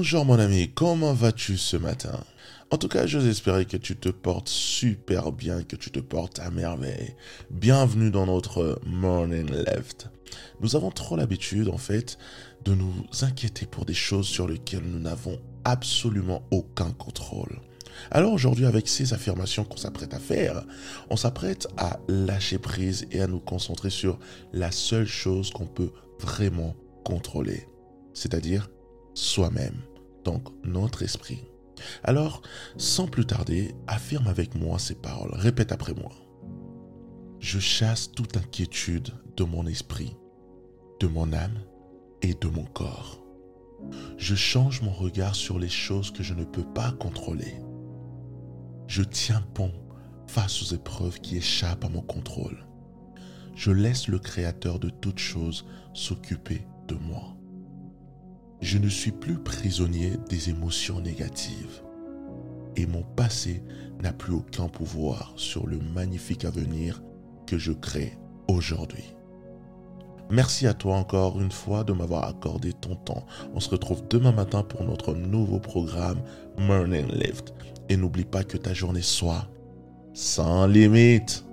Bonjour mon ami, comment vas-tu ce matin? En tout cas, j'ose espérer que tu te portes super bien, que tu te portes à merveille. Bienvenue dans notre Morning Left. Nous avons trop l'habitude, en fait, de nous inquiéter pour des choses sur lesquelles nous n'avons absolument aucun contrôle. Alors aujourd'hui, avec ces affirmations qu'on s'apprête à faire, on s'apprête à lâcher prise et à nous concentrer sur la seule chose qu'on peut vraiment contrôler, c'est-à-dire soi-même, donc notre esprit. Alors, sans plus tarder, affirme avec moi ces paroles, répète après moi. Je chasse toute inquiétude de mon esprit, de mon âme et de mon corps. Je change mon regard sur les choses que je ne peux pas contrôler. Je tiens bon face aux épreuves qui échappent à mon contrôle. Je laisse le Créateur de toutes choses s'occuper de moi. Je ne suis plus prisonnier des émotions négatives. Et mon passé n'a plus aucun pouvoir sur le magnifique avenir que je crée aujourd'hui. Merci à toi encore une fois de m'avoir accordé ton temps. On se retrouve demain matin pour notre nouveau programme Morning Lift. Et n'oublie pas que ta journée soit sans limite.